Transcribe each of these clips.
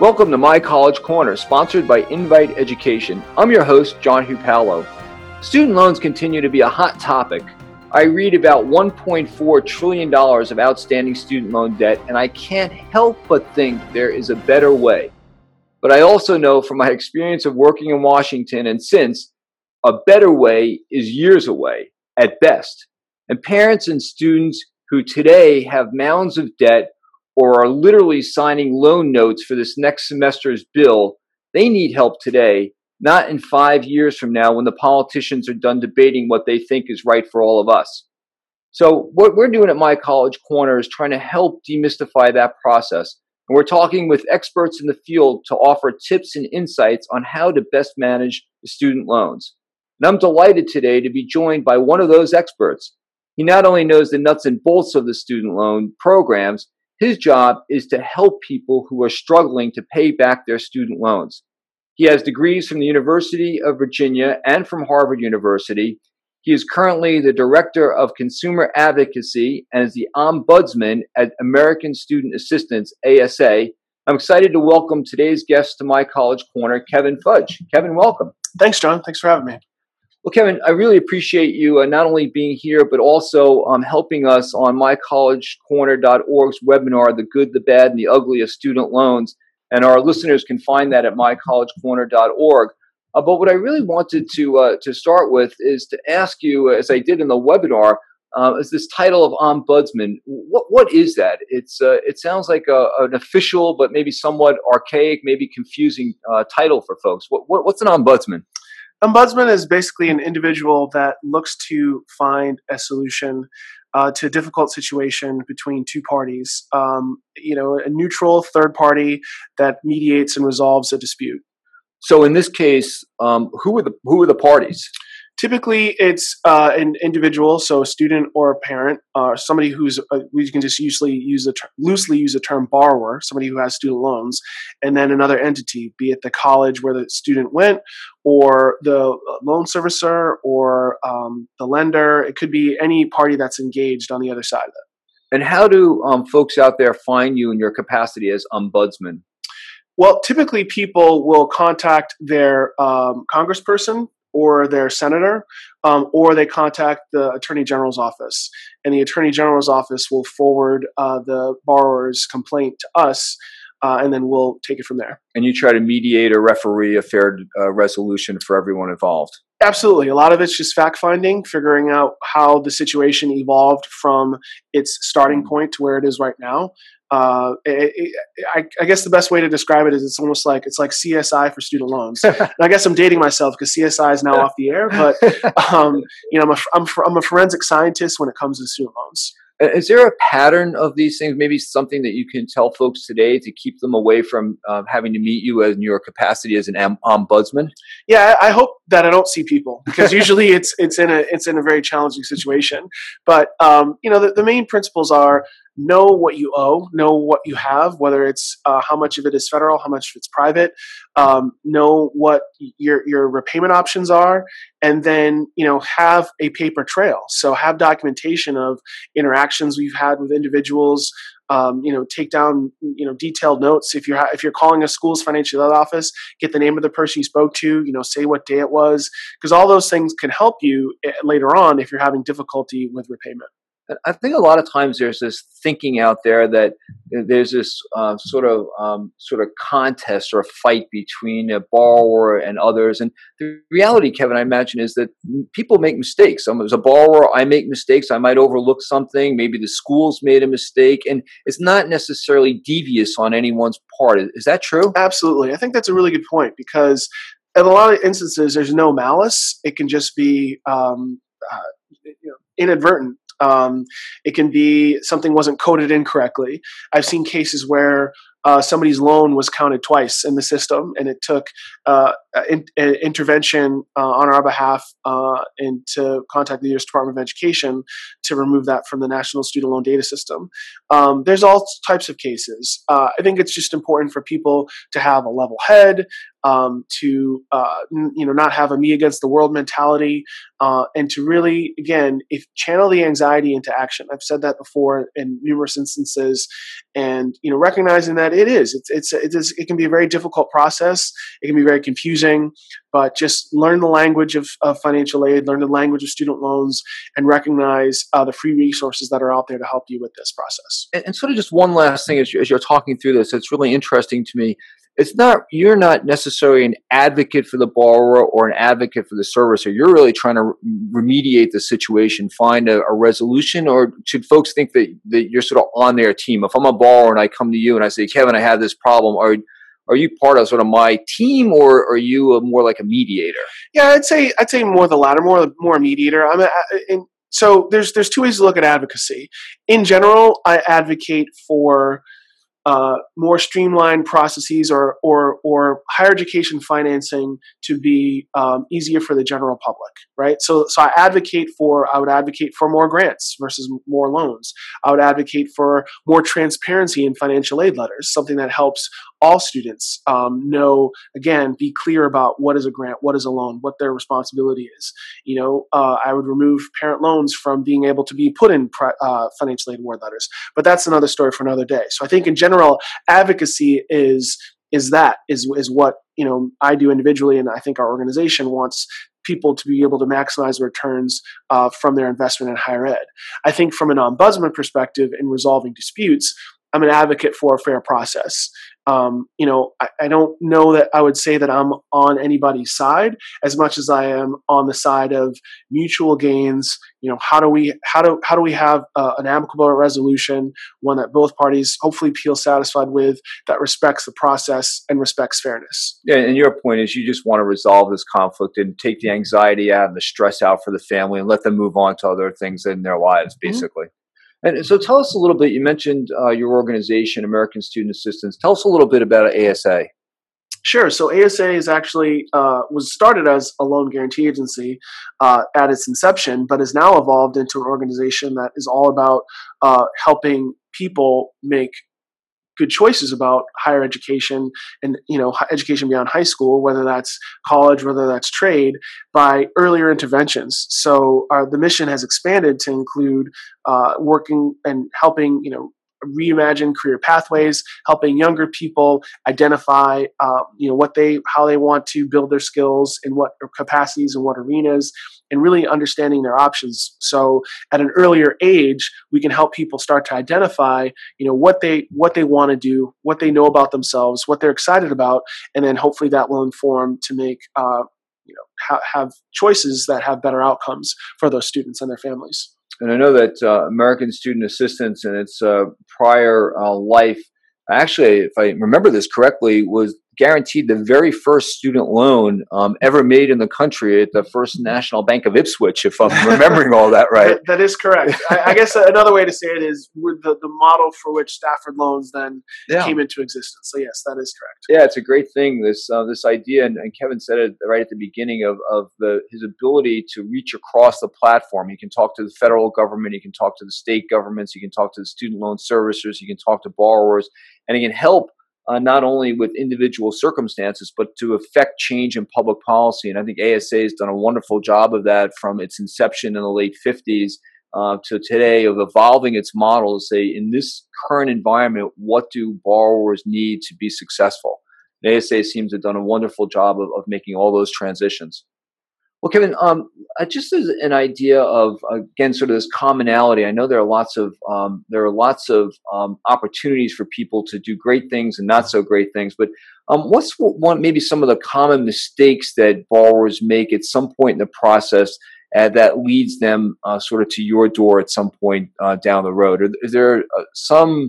Welcome to My College Corner, sponsored by Invite Education. I'm your host, John Hupalo. Student loans continue to be a hot topic. I read about $1.4 trillion of outstanding student loan debt, and I can't help but think there is a better way. But I also know from my experience of working in Washington and since, a better way is years away at best. And parents and students who today have mounds of debt or are literally signing loan notes for this next semester's bill, they need help today, not in five years from now when the politicians are done debating what they think is right for all of us. So, what we're doing at My College Corner is trying to help demystify that process. And we're talking with experts in the field to offer tips and insights on how to best manage the student loans. And I'm delighted today to be joined by one of those experts. He not only knows the nuts and bolts of the student loan programs, his job is to help people who are struggling to pay back their student loans. He has degrees from the University of Virginia and from Harvard University. He is currently the Director of Consumer Advocacy and is the Ombudsman at American Student Assistance, ASA. I'm excited to welcome today's guest to my college corner, Kevin Fudge. Kevin, welcome. Thanks, John. Thanks for having me. Well, Kevin, I really appreciate you uh, not only being here, but also um, helping us on mycollegecorner.org's webinar, The Good, the Bad, and the Ugly of Student Loans. And our listeners can find that at mycollegecorner.org. Uh, but what I really wanted to, uh, to start with is to ask you, as I did in the webinar, uh, is this title of ombudsman. What, what is that? It's, uh, it sounds like a, an official, but maybe somewhat archaic, maybe confusing uh, title for folks. What, what, what's an ombudsman? Ombudsman is basically an individual that looks to find a solution uh, to a difficult situation between two parties. Um, you know, a neutral third party that mediates and resolves a dispute. So in this case, um, who are the who are the parties? Typically, it's uh, an individual, so a student or a parent, uh, somebody who's uh, we can just usually use a ter- loosely use the term borrower, somebody who has student loans, and then another entity, be it the college where the student went, or the uh, loan servicer, or um, the lender. It could be any party that's engaged on the other side of it. And how do um, folks out there find you in your capacity as ombudsman? Well, typically people will contact their um, congressperson or their senator, um, or they contact the attorney general's office, and the attorney general's office will forward uh, the borrower's complaint to us. Uh, and then we'll take it from there. And you try to mediate or referee a fair uh, resolution for everyone involved. Absolutely. A lot of it's just fact finding, figuring out how the situation evolved from its starting mm. point to where it is right now uh, it, it, I, I, guess the best way to describe it is it's almost like it's like CSI for student loans. I guess I'm dating myself because CSI is now off the air, but um, you know I'm a, I'm, I'm a forensic scientist when it comes to student loans. Is there a pattern of these things? Maybe something that you can tell folks today to keep them away from um, having to meet you in your capacity as an ombudsman? Yeah, I hope that I don't see people because usually it's it's in a it's in a very challenging situation. But um, you know, the, the main principles are know what you owe, know what you have, whether it's uh, how much of it is federal, how much of it's private, um, know what your your repayment options are, and then you know have a paper trail. So have documentation of interactions we've had with individuals. Um, you know, take down you know detailed notes. If you're if you're calling a school's financial aid office, get the name of the person you spoke to. You know, say what day it was, because all those things can help you eh, later on if you're having difficulty with repayment. I think a lot of times there's this thinking out there that there's this uh, sort of um, sort of contest or fight between a borrower and others. And the reality, Kevin, I imagine, is that people make mistakes. I'm, as a borrower, I make mistakes. I might overlook something. Maybe the school's made a mistake, and it's not necessarily devious on anyone's part. Is that true? Absolutely. I think that's a really good point because in a lot of instances, there's no malice. It can just be um, uh, you know, inadvertent um, it can be something wasn't coded incorrectly. I've seen cases where uh, somebody's loan was counted twice in the system, and it took uh, in, in, intervention uh, on our behalf uh, and to contact the U.S. Department of Education to remove that from the National Student Loan Data System. Um, there's all types of cases. Uh, I think it's just important for people to have a level head, um, to uh, n- you know not have a me against the world mentality, uh, and to really again if channel the anxiety into action. I've said that before in numerous instances, and you know recognizing that it is it's it's it, is, it can be a very difficult process. It can be very confusing, but just learn the language of, of financial aid, learn the language of student loans, and recognize uh, the free resources that are out there to help you with this process. And, and sort of just one last thing as, you, as you're talking through this, it's really interesting to me it's not you're not necessarily an advocate for the borrower or an advocate for the servicer. You're really trying to remediate the situation find a, a, resolution or should folks think that, that you're sort of on their team? If i'm a borrower and i come to you and i say kevin i have this problem are are you part of sort of my team or are you more like a mediator? Yeah i'd say i'd say more the latter more more a mediator. I'm a, in, so there's there's two ways to look at advocacy. In general i advocate for uh, more streamlined processes or, or, or higher education financing to be um, easier for the general public, right? So, so I advocate for, I would advocate for more grants versus more loans. I would advocate for more transparency in financial aid letters, something that helps all students um, know, again, be clear about what is a grant, what is a loan, what their responsibility is. You know, uh, I would remove parent loans from being able to be put in uh, financial aid award letters, but that's another story for another day. So I think in general, advocacy is is that is is what you know I do individually, and I think our organization wants people to be able to maximize returns uh, from their investment in higher ed. I think from an ombudsman perspective in resolving disputes, I'm an advocate for a fair process um, you know, I, I, don't know that I would say that I'm on anybody's side as much as I am on the side of mutual gains. You know, how do we how do how do we have uh, an amicable resolution, one that both parties hopefully feel satisfied with, that respects the process and respects fairness. Yeah, and your point is you just want to resolve this conflict and take the anxiety out and the stress out for the family and let them move on to other things in their lives, mm-hmm. basically. Mm-hmm. And so tell us a little bit. You mentioned uh, your organization, American Student Assistance. Tell us a little bit about ASA. Sure. So ASA is actually uh, was started as a loan guarantee agency uh, at its inception, but has now evolved into an organization that is all about uh, helping people make good choices about higher education and you know education beyond high school whether that's college whether that's trade by earlier interventions. So uh, the mission has expanded to include uh, working and helping you know reimagine career pathways, helping younger people identify, uh, you know, what they, how they want to build their skills in what capacities and what arenas, and really understanding their options. So at an earlier age, we can help people start to identify, you know, what they what they want to do, what they know about themselves, what they're excited about, and then hopefully that will inform to make. Uh, you know, ha- have choices that have better outcomes for those students and their families and I know that uh, American Student Assistance in its uh, prior uh, life, actually, if I remember this correctly, was guaranteed the very first student loan um, ever made in the country at the First National Bank of Ipswich, if I'm remembering all that right. that, that is correct. I, I, guess another way to say it is the, the model for which Stafford loans then yeah. came into existence. So yes, that is correct. Yeah, it's a great thing. This uh, this idea, and, and, Kevin said it right at the beginning of of the his ability to reach across the platform. He can talk to the federal government, he can talk to the state governments, he can talk to the student loan servicers, he can talk to borrowers, and he can help uh, not only with individual circumstances, but to affect change in public policy. And I think ASA has done a wonderful job of that from its inception in the late 50s uh, to today of evolving its model to say, in this current environment, what do borrowers need to be successful? And ASA seems to have done a wonderful job of, of making all those transitions. Well, Kevin, um, uh, just as an idea of again, sort of this commonality. I know there are lots of um, there are lots of um, opportunities for people to do great things and not so great things. But um, what's one maybe some of the common mistakes that borrowers make at some point in the process uh, that leads them uh, sort of to your door at some point uh, down the road? Or is there uh, some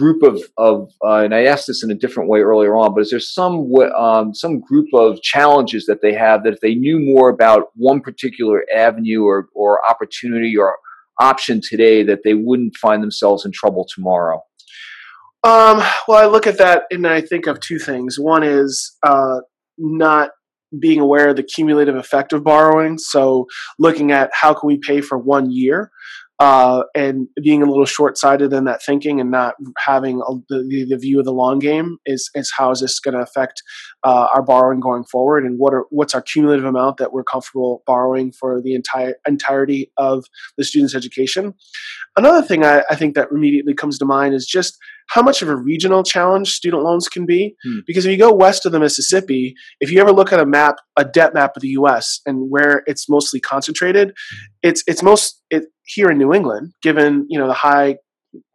group of, of uh, and I asked this in a different way earlier on, but is there some um, some group of challenges that they have that if they knew more about one particular avenue or, or opportunity or option today, that they wouldn't find themselves in trouble tomorrow? Um, well, I look at that and I think of two things. One is uh, not being aware of the cumulative effect of borrowing. So, looking at how can we pay for one year uh, and being a little short sighted in that thinking and not having a, the, the view of the long game is, is how is this going to affect uh, our borrowing going forward and what are what's our cumulative amount that we're comfortable borrowing for the entire entirety of the student's education. Another thing I, I think that immediately comes to mind is just how much of a regional challenge student loans can be. Hmm. Because if you go west of the Mississippi, if you ever look at a map, a debt map of the U.S. and where it's mostly concentrated, it's it's most it, here in New England, given you know the high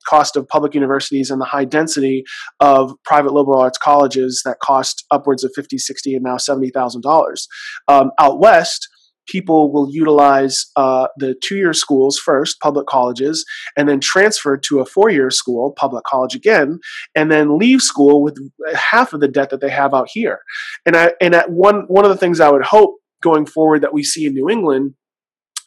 cost of public universities and the high density of private liberal arts colleges that cost upwards of 50 60 and now $70000 um, out west people will utilize uh, the two year schools first, public colleges, and then transfer to a four year school, public college again, and then leave school with half of the debt that they have out here. And I, and at one one of the things I would hope going forward that we see in New England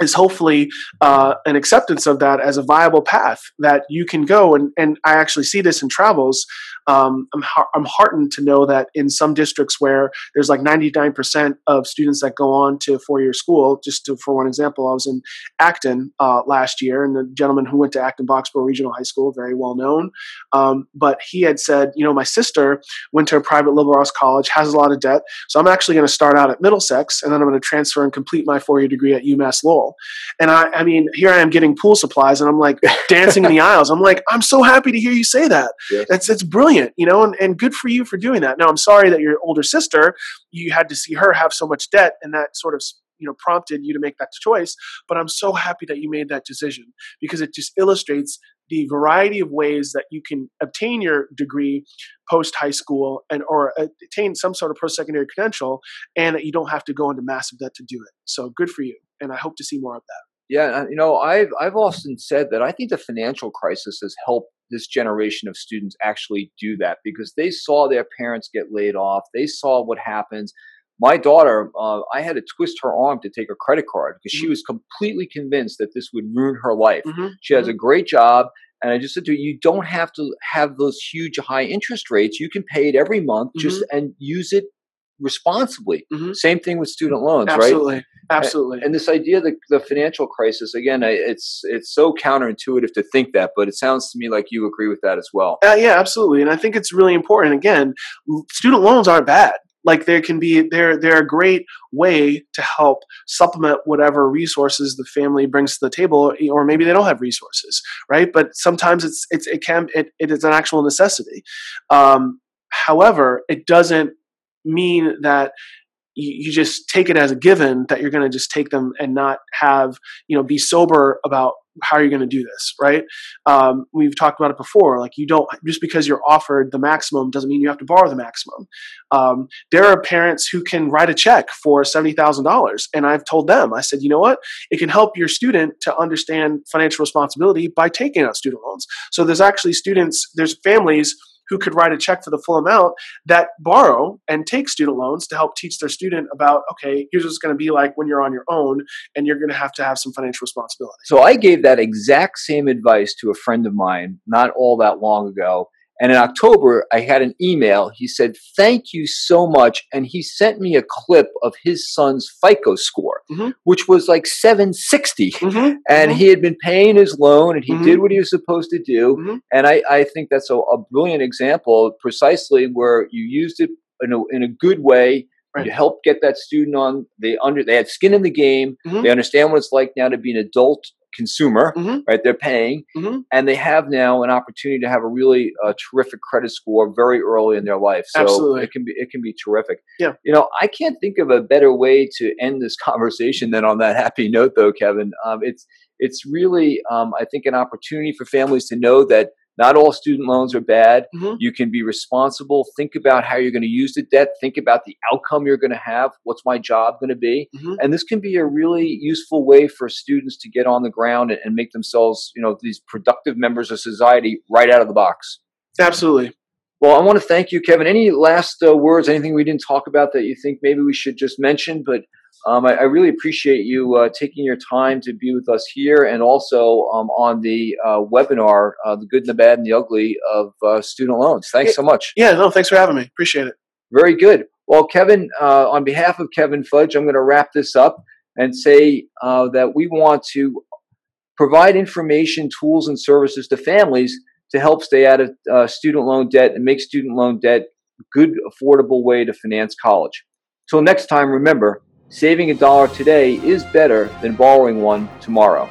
is hopefully uh, an acceptance of that as a viable path that you can go. And, and I actually see this in travels. Um, I'm, I'm heartened to know that in some districts where there's like 99% of students that go on to four-year school, just to, for one example, I was in Acton uh, last year, and the gentleman who went to Acton Boxborough Regional High School, very well known, um, but he had said, you know, my sister went to a private liberal arts college, has a lot of debt, so I'm actually going to start out at Middlesex, and then I'm going to transfer and complete my four-year degree at UMass Lowell. And I, I mean, here I am getting pool supplies, and I'm like dancing in the aisles. I'm like, I'm so happy to hear you say that. Yes. It's it's brilliant brilliant, you know, and, and good for you for doing that. Now, I'm sorry that your older sister, you had to see her have so much debt, and that sort of you know prompted you to make that choice but i'm so happy that you made that decision because it just illustrates the variety of ways that you can obtain your degree post high school and or uh, attain some sort of post secondary credential and that you don't have to go into massive debt to do it so good for you and i hope to see more of that yeah you know i've i've often said that i think the financial crisis has helped this generation of students actually do that because they saw their parents get laid off. They saw what happens. My daughter, uh, I had to twist her arm to take a credit card because mm-hmm. she was completely convinced that this would ruin her life. Mm-hmm. She has mm-hmm. a great job. And I just said to her, you don't have to have those huge high interest rates. You can pay it every month just mm-hmm. and use it responsibly. Mm-hmm. Same thing with student loans, Absolutely. right? Absolutely. And, and, this idea that the financial crisis, again, it's it's so counterintuitive to think that, but it sounds to me like you agree with that as well. Uh, yeah, absolutely. And I think it's really important. Again, student loans aren't bad. Like there can be they're they're a great way to help supplement whatever resources the family brings to the table, or maybe they don't have resources, right? But sometimes it's it's it can it, it is an actual necessity. Um, however, it doesn't mean that you, just take it as a given that you're going to just take them and not have you know be sober about how you're going to do this right? Um, we've talked about it before like you don't just because you're offered the maximum doesn't mean you have to borrow the maximum. Um, there are parents who can write a check for $70000 and i've told them i said you know what? It can help your student to understand financial responsibility by taking out student loans. So there's actually students there's families who could write a check for the full amount that borrow and take student loans to help teach their student about okay here's what it's going to be like when you're on your own and you're going to have to have some financial responsibility so i gave that exact same advice to a friend of mine not all that long ago and in October, I had an email. He said, Thank you so much. And he sent me a clip of his son's FICO score, mm-hmm. which was like 760. Mm-hmm. And mm-hmm. he had been paying his loan and he did mm-hmm. what he was supposed to do. Mm-hmm. And I, I, think that's a, a, brilliant example precisely where you used it in a, in a good way. Right. You helped get that student on. They under they had skin in the game. Mm-hmm. They understand what it's like now to be an adult consumer, mm-hmm. right? They're paying, mm-hmm. and they have now an opportunity to have a really uh, terrific credit score very early in their life. So Absolutely. it can be it can be terrific. Yeah, you know, I can't think of a better way to end this conversation than on that happy note, though, Kevin. Um, it's it's really um, I think an opportunity for families to know that not all student loans are bad. Mm-hmm. You can be responsible. Think about how you're going to use the debt. Think about the outcome you're going to have. What's my job going to be? Mm-hmm. And this can be a really useful way for students to get on the ground and, and make themselves, you know, these productive members of society right out of the box. Absolutely. Well, I want to thank you, Kevin. Any last uh, words, anything we didn't talk about that you think maybe we should just mention? But um, I, I, really appreciate you uh, taking your time to be with us here and also um, on the uh, webinar, uh, The Good, and the Bad, and the Ugly of uh, Student Loans. Thanks so much. Yeah, no, thanks for having me. Appreciate it. Very good. Well, Kevin, uh, on behalf of Kevin Fudge, I'm going to wrap this up and say uh, that we want to provide information, tools, and services to families to help stay out of student loan debt and make student loan debt a good, affordable way to finance college. Till next time, remember, saving a dollar today is better than borrowing one tomorrow.